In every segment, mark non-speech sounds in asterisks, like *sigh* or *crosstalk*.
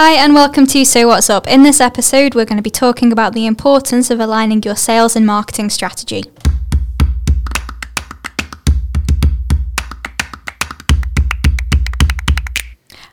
Hi, and welcome to So What's Up. In this episode, we're going to be talking about the importance of aligning your sales and marketing strategy.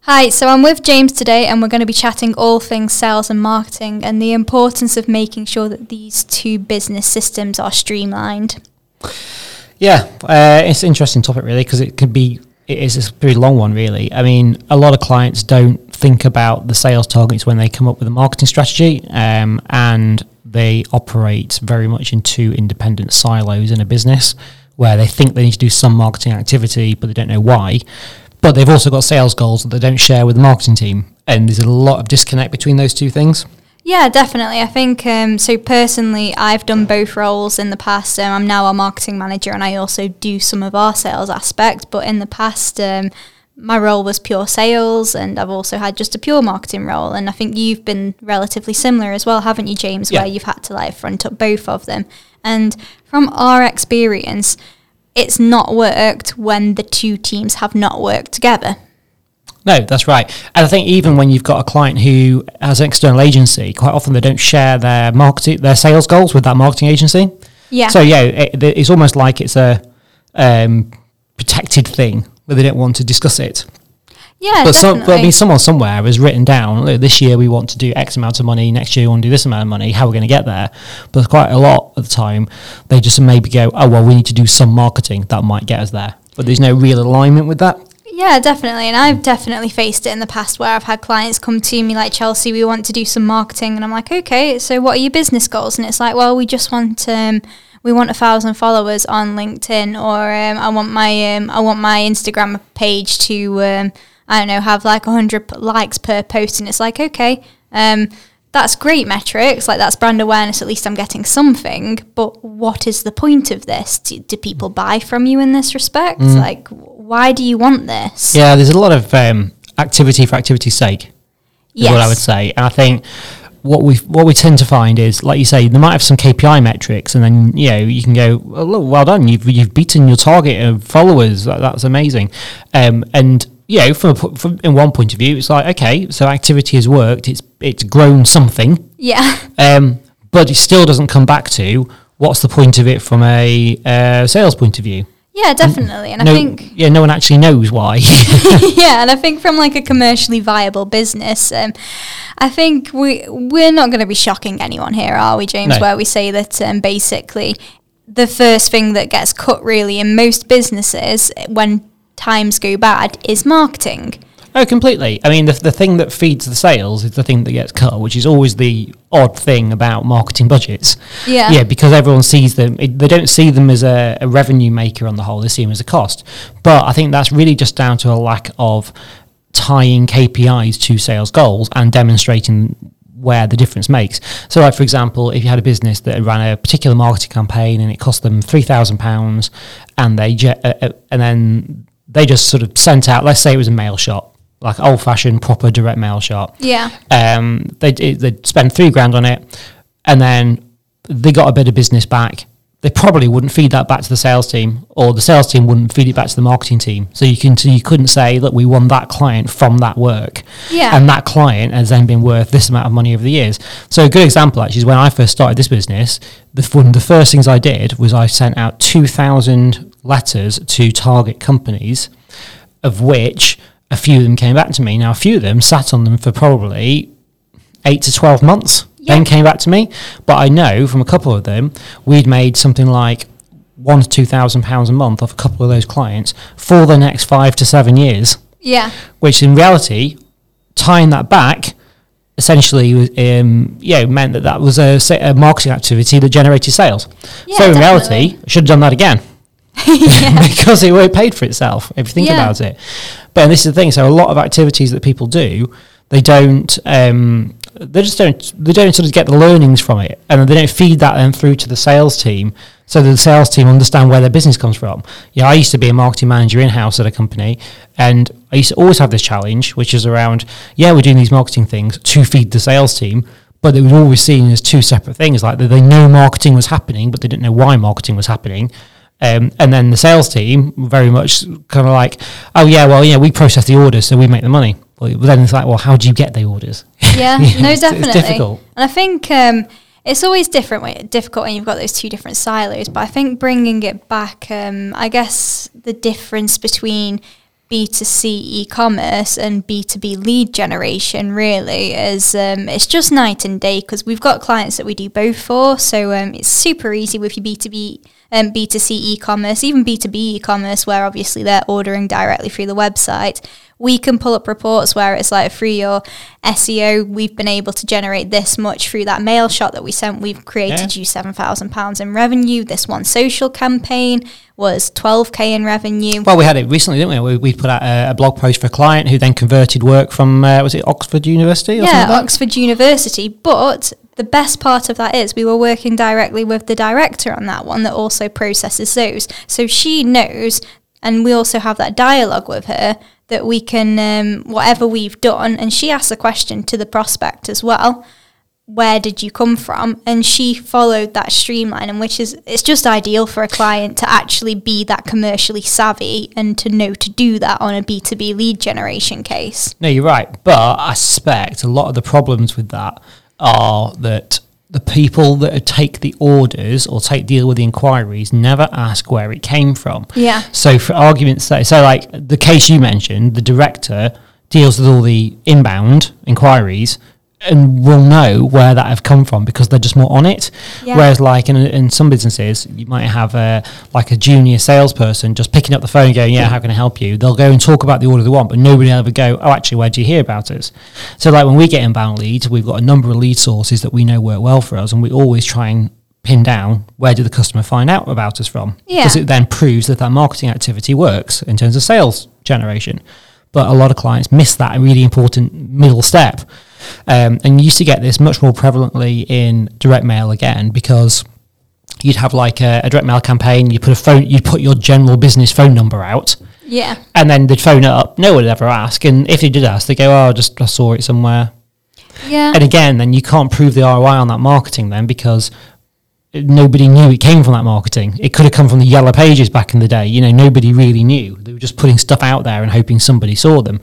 Hi, so I'm with James today, and we're going to be chatting all things sales and marketing and the importance of making sure that these two business systems are streamlined. Yeah, uh, it's an interesting topic really because it could be it is a pretty long one really. I mean, a lot of clients don't think about the sales targets when they come up with a marketing strategy, um, and they operate very much in two independent silos in a business where they think they need to do some marketing activity, but they don't know why. But they've also got sales goals that they don't share with the marketing team, and there's a lot of disconnect between those two things. Yeah, definitely. I think um, so. Personally, I've done both roles in the past. Um, I'm now a marketing manager, and I also do some of our sales aspect. But in the past, um, my role was pure sales, and I've also had just a pure marketing role. And I think you've been relatively similar as well, haven't you, James? Yeah. Where you've had to like front up both of them. And from our experience, it's not worked when the two teams have not worked together. No, that's right. And I think even when you've got a client who has an external agency, quite often they don't share their marketing, their sales goals with that marketing agency. Yeah. So yeah, it, it's almost like it's a um, protected thing where they don't want to discuss it. yeah, but some, definitely. but I mean, someone somewhere has written down "Look, this year we want to do X amount of money, next year we want to do this amount of money. How are we going to get there? But quite a lot of the time, they just maybe go, "Oh well, we need to do some marketing that might get us there." But there's no real alignment with that. Yeah, definitely. And I've definitely faced it in the past where I've had clients come to me like Chelsea, we want to do some marketing, and I'm like, okay, so what are your business goals? And it's like, well, we just want um, we want a thousand followers on LinkedIn, or um, I want my um, I want my Instagram page to um, I don't know have like hundred likes per post, and it's like, okay. Um, that's great metrics, like that's brand awareness. At least I'm getting something. But what is the point of this? Do, do people buy from you in this respect? Like, why do you want this? Yeah, there's a lot of um, activity for activity's sake. Is what I would say. And I think what we what we tend to find is, like you say, they might have some KPI metrics, and then you know you can go, well, look, well done, you've you've beaten your target of followers. That, that's amazing. Um, and you know, from, a, from in one point of view, it's like okay, so activity has worked. It's it's grown something, Yeah. *laughs* um, but it still doesn't come back to what's the point of it from a uh, sales point of view. Yeah, definitely. And no, I think yeah, no one actually knows why. *laughs* *laughs* yeah, and I think from like a commercially viable business, um, I think we we're not going to be shocking anyone here, are we, James? No. Where we say that um, basically the first thing that gets cut really in most businesses when times go bad is marketing. Oh, completely. I mean, the, the thing that feeds the sales is the thing that gets cut, which is always the odd thing about marketing budgets. Yeah. Yeah, because everyone sees them, it, they don't see them as a, a revenue maker on the whole, they see them as a cost. But I think that's really just down to a lack of tying KPIs to sales goals and demonstrating where the difference makes. So, like for example, if you had a business that ran a particular marketing campaign and it cost them three thousand pounds, and they ju- uh, uh, and then they just sort of sent out, let's say it was a mail shot, like old fashioned proper direct mail shot. Yeah. Um, they they spend three grand on it, and then they got a bit of business back. They probably wouldn't feed that back to the sales team, or the sales team wouldn't feed it back to the marketing team. So you can so you couldn't say that we won that client from that work, Yeah. and that client has then been worth this amount of money over the years. So a good example actually is when I first started this business. The one of the first things I did was I sent out two thousand letters to target companies, of which a few of them came back to me. Now a few of them sat on them for probably eight to 12 months, Yeah. then came back to me. But I know from a couple of them, we'd made something like one to two thousand pounds a month off a couple of those clients for the next five to seven years, Yeah. which in reality, tying that back, essentially, um, yeah, meant that that was a, a marketing activity that generated sales. Yeah, so in definitely. reality, I should have done that again *laughs* because it would paid for itself if you think Yeah. about it. But this is the thing. So a lot of activities that people do, they don't. Um, they just don't. They don't sort of get the learnings from it, and they don't feed that then through to the sales team, so that the sales team understand where their business comes from. Yeah, I used to be a marketing manager in house at a company, and I used to always have this challenge, which is around. Yeah, we're doing these marketing things to feed the sales team, but it was always seen as two separate things. Like they, they know marketing was happening, but they didn't know why marketing was happening. Um, and then the sales team very much kind of like, oh yeah, well yeah, we process the orders, so we make the money. But then it's like, well, how do you get the orders? *laughs* Yeah, You know, no, definitely. It's difficult. And I think um, it's always different, when, difficult when you've got those two different silos. But I think bringing it back, um, I guess the difference between B2C e-commerce and B2B lead generation really is um, it's just night and day because we've got clients that we do both for. So um, it's super easy with your B2B um, B2C e-commerce, even B2B e-commerce, where obviously they're ordering directly through the website. We can pull up reports where it's like through your SEO, we've been able to generate this much through that mail shot that we sent. We've created Yeah. you seven thousand pounds in revenue. This one social campaign was twelve k in revenue. Well, we had it recently, didn't we? We, we put out a, a blog post for a client who then converted work from, uh, was it Oxford University or yeah, something like that? Oxford University. But the best part of that is we were working directly with the director on that one that also processes those. So she knows, and we also have that dialogue with her that we can, um, whatever we've done, and she asks a question to the prospect as well. Where did you come from? And she followed that streamline, and which is it's just ideal for a client to actually be that commercially savvy and to know to do that on a B two B lead generation case. No, you're right. But I suspect a lot of the problems with that are that the people that take the orders or take deal with the inquiries never ask where it came from. Yeah. So for argument's sake, so like the case you mentioned, the director deals with all the inbound inquiries and will know where that have come from because they're just more on it. Yeah. Whereas like in, in some businesses, you might have a, like a junior salesperson just picking up the phone and going, yeah, how can I help you? They'll go and talk about the order they want, but nobody will ever go, oh, actually, where do you hear about us? So like when we get inbound leads, we've got a number of lead sources that we know work well for us and we always try and pin down where did the customer find out about us from Yeah. because it then proves that that marketing activity works in terms of sales generation but a lot of clients miss that really important middle step um, and you used to get this much more prevalently in direct mail again because you'd have like a, a direct mail campaign you put a phone you put your general business phone number out Yeah. and then they'd phone it up no one would ever ask and if they did ask they go oh I just I saw it somewhere Yeah. and again, then you can't prove the ROI on that marketing then because nobody knew it came from that marketing. It could have come from the yellow pages back in the day. You know, nobody really knew. They were just putting stuff out there and hoping somebody saw them.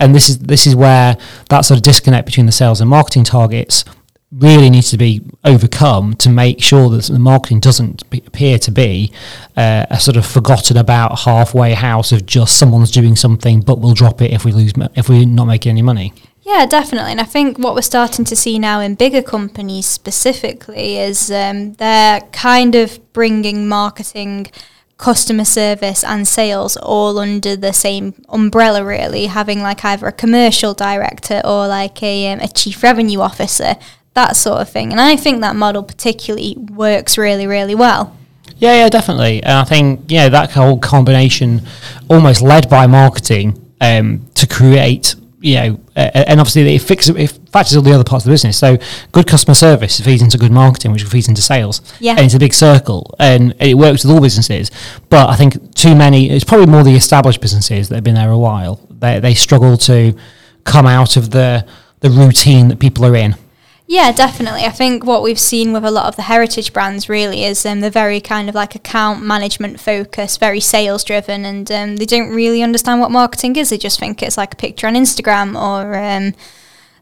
And this is this is where that sort of disconnect between the sales and marketing targets really needs to be overcome to make sure that the marketing doesn't be, appear to be uh, a sort of forgotten about halfway house of just someone's doing something but we'll drop it if we lose if we're not making any money. Yeah, definitely. And I think what we're starting to see now in bigger companies specifically is um, they're kind of bringing marketing, customer service, and sales all under the same umbrella, really, having like either a commercial director or like a, um, a chief revenue officer, that sort of thing. And I think that model particularly works really, really well. Yeah, yeah, definitely. And I think yeah, that whole combination, almost led by marketing, um, to create you know, uh, and obviously it fixes it factors all the other parts of the business. So good customer service feeds into good marketing, which feeds into sales. Yeah. and it's a big circle, and it works with all businesses. But I think too many. It's probably more the established businesses that have been there a while. They they struggle to come out of the the routine that people are in. Yeah, definitely. I think what we've seen with a lot of the heritage brands really is um, they're very kind of like account management focused, very sales driven, and um, they don't really understand what marketing is. They just think it's like a picture on Instagram or um,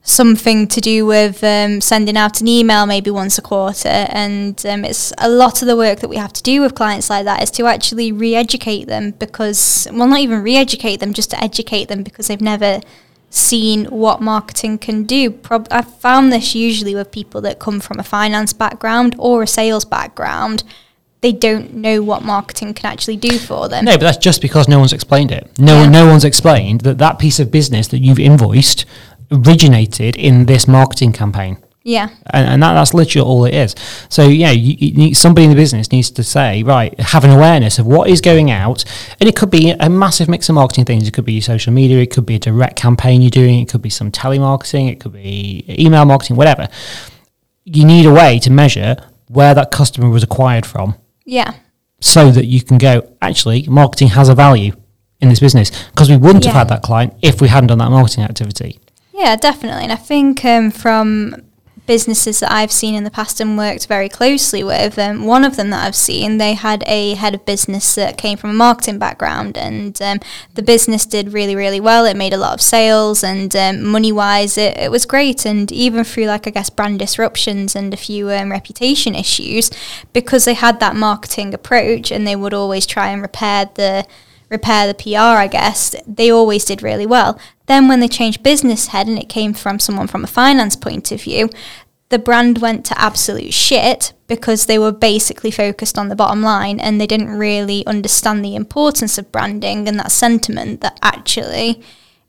something to do with um, sending out an email maybe once a quarter. And um, it's a lot of the work that we have to do with clients like that is to actually re educate them because, well, not even re educate them, just to educate them because they've never seen what marketing can do. Prob- I've found this usually with people that come from a finance background or a sales background. They don't know what marketing can actually do for them. No, but that's just because no one's explained it. No, Yeah. no one's explained that that piece of business that you've invoiced originated in this marketing campaign. Yeah. and, and that, that's literally all it is. So yeah, you, you need, somebody in the business needs to say, right, have an awareness of what is going out, and it could be a massive mix of marketing things. It could be social media, it could be a direct campaign you're doing, it could be some telemarketing, it could be email marketing, whatever. You need a way to measure where that customer was acquired from, Yeah. so that you can go, actually, marketing has a value in this business because we wouldn't have had that client if we hadn't done that marketing activity. Yeah, definitely. And I think um, from businesses that I've seen in the past and worked very closely with. Um, one of them that I've seen, they had a head of business that came from a marketing background, and um, the business did really, really well. It made a lot of sales, and um, money wise, it, it was great. And even through, like, I guess, brand disruptions and a few um, reputation issues, because they had that marketing approach and they would always try and repair the repair the PR, I guess, they always did really well. Then when they changed business head and it came from someone from a finance point of view, the brand went to absolute shit because they were basically focused on the bottom line and they didn't really understand the importance of branding and that sentiment that actually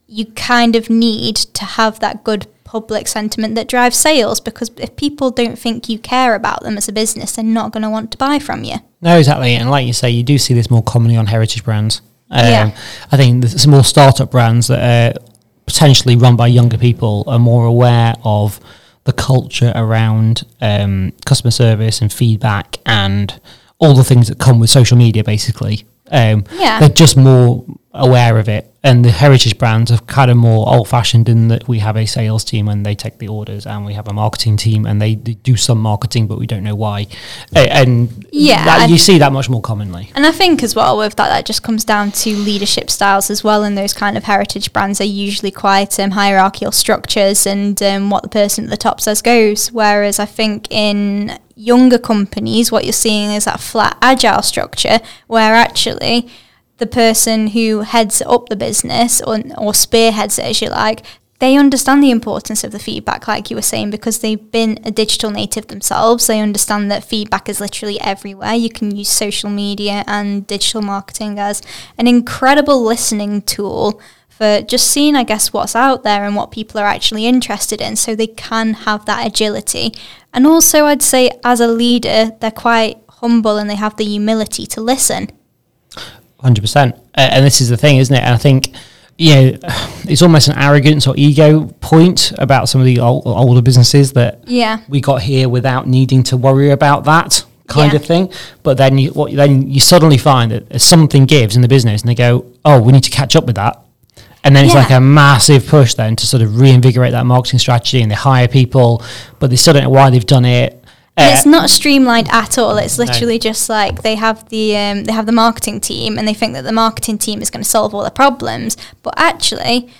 you kind of need to have that good public sentiment that drives sales because if people don't think you care about them as a business, they're not going to want to buy from you. No, exactly. And like you say, you do see this more commonly on heritage brands. Um, Yeah. I think the more startup brands that are potentially run by younger people are more aware of the culture around um, customer service and feedback and all the things that come with social media, basically. Um, Yeah. They're just more aware of it. And the heritage brands are kind of more old fashioned in that we have a sales team and they take the orders, and we have a marketing team and they, they do some marketing, but we don't know why. And Yeah, that- and- you see that much more commonly. And I think as well with that, that just comes down to leadership styles as well. And those kind of heritage brands are usually quite um, hierarchical structures, and um, what the person at the top says goes. Whereas I think in younger companies, what you're seeing is that flat, agile structure where actually the person who heads up the business or, or spearheads it, as you like, they understand the importance of the feedback, like you were saying, because they've been a digital native themselves. They understand that feedback is literally everywhere. You can use social media and digital marketing as an incredible listening tool for just seeing, I guess, what's out there and what people are actually interested in so they can have that agility. And also, I'd say, as a leader, they're quite humble and they have the humility to listen. Hundred percent, and this is the thing, isn't it? And I think, you know, *sighs* it's almost an arrogance or ego point about some of the ol- older businesses that Yeah. we got here without needing to worry about that kind Yeah. of thing. But then you, what, then you suddenly find that something gives in the business, and they go, "Oh, we need to catch up with that." And then it's Yeah. like a massive push then to sort of reinvigorate that marketing strategy, and they hire people, but they still don't know why they've done it. Uh, it's not streamlined at all. It's literally just like they have the um, they have the marketing team, and they think that the marketing team is going to solve all their problems. But actually,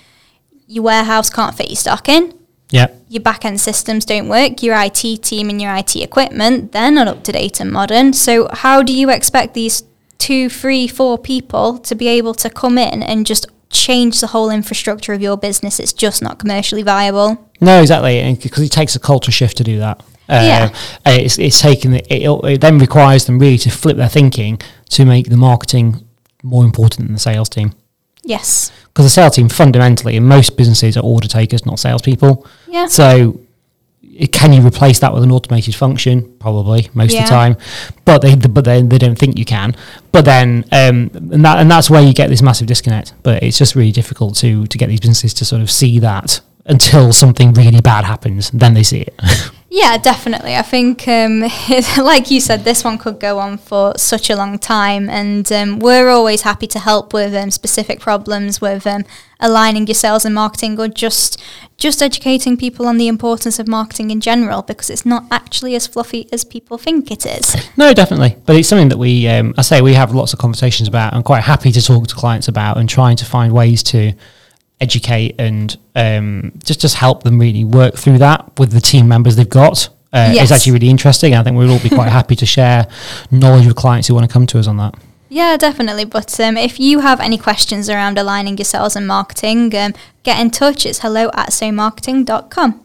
your warehouse can't fit your stock in. yeah, Your back end systems don't work. Your IT team and your IT equipment they're not up to date and modern. So how do you expect these two, three, four people to be able to come in and just change the whole infrastructure of your business? It's just not commercially viable. No, exactly, because it takes a culture shift to do that. Uh, Yeah. uh, it's it's taken it, it then requires them really to flip their thinking to make the marketing more important than the sales team. Yes. Because the sales team fundamentally in most businesses are order takers, not salespeople. Yeah. So can you replace that with an automated function? Probably most of the time, but they but then they don't think you can. But then um, and that and that's where you get this massive disconnect. But it's just really difficult to to get these businesses to sort of see that until something really bad happens, then they see it. *laughs* Yeah, definitely. I think, um, *laughs* like you said, this one could go on for such a long time, and um, we're always happy to help with um, specific problems with um, aligning your sales and marketing, or just just educating people on the importance of marketing in general, because it's not actually as fluffy as people think it is. No, definitely. But it's something that we, um, I say, we have lots of conversations about. I'm quite happy to talk to clients about and trying to find ways to educate and um, just just help them really work through that with the team members they've got. Uh, Yes. It's actually really interesting. I think we'll all be quite *laughs* happy to share knowledge with clients who want to come to us on that. Yeah, definitely. But um, if you have any questions around aligning your sales and marketing, um, get in touch. It's hello at somarketing.com.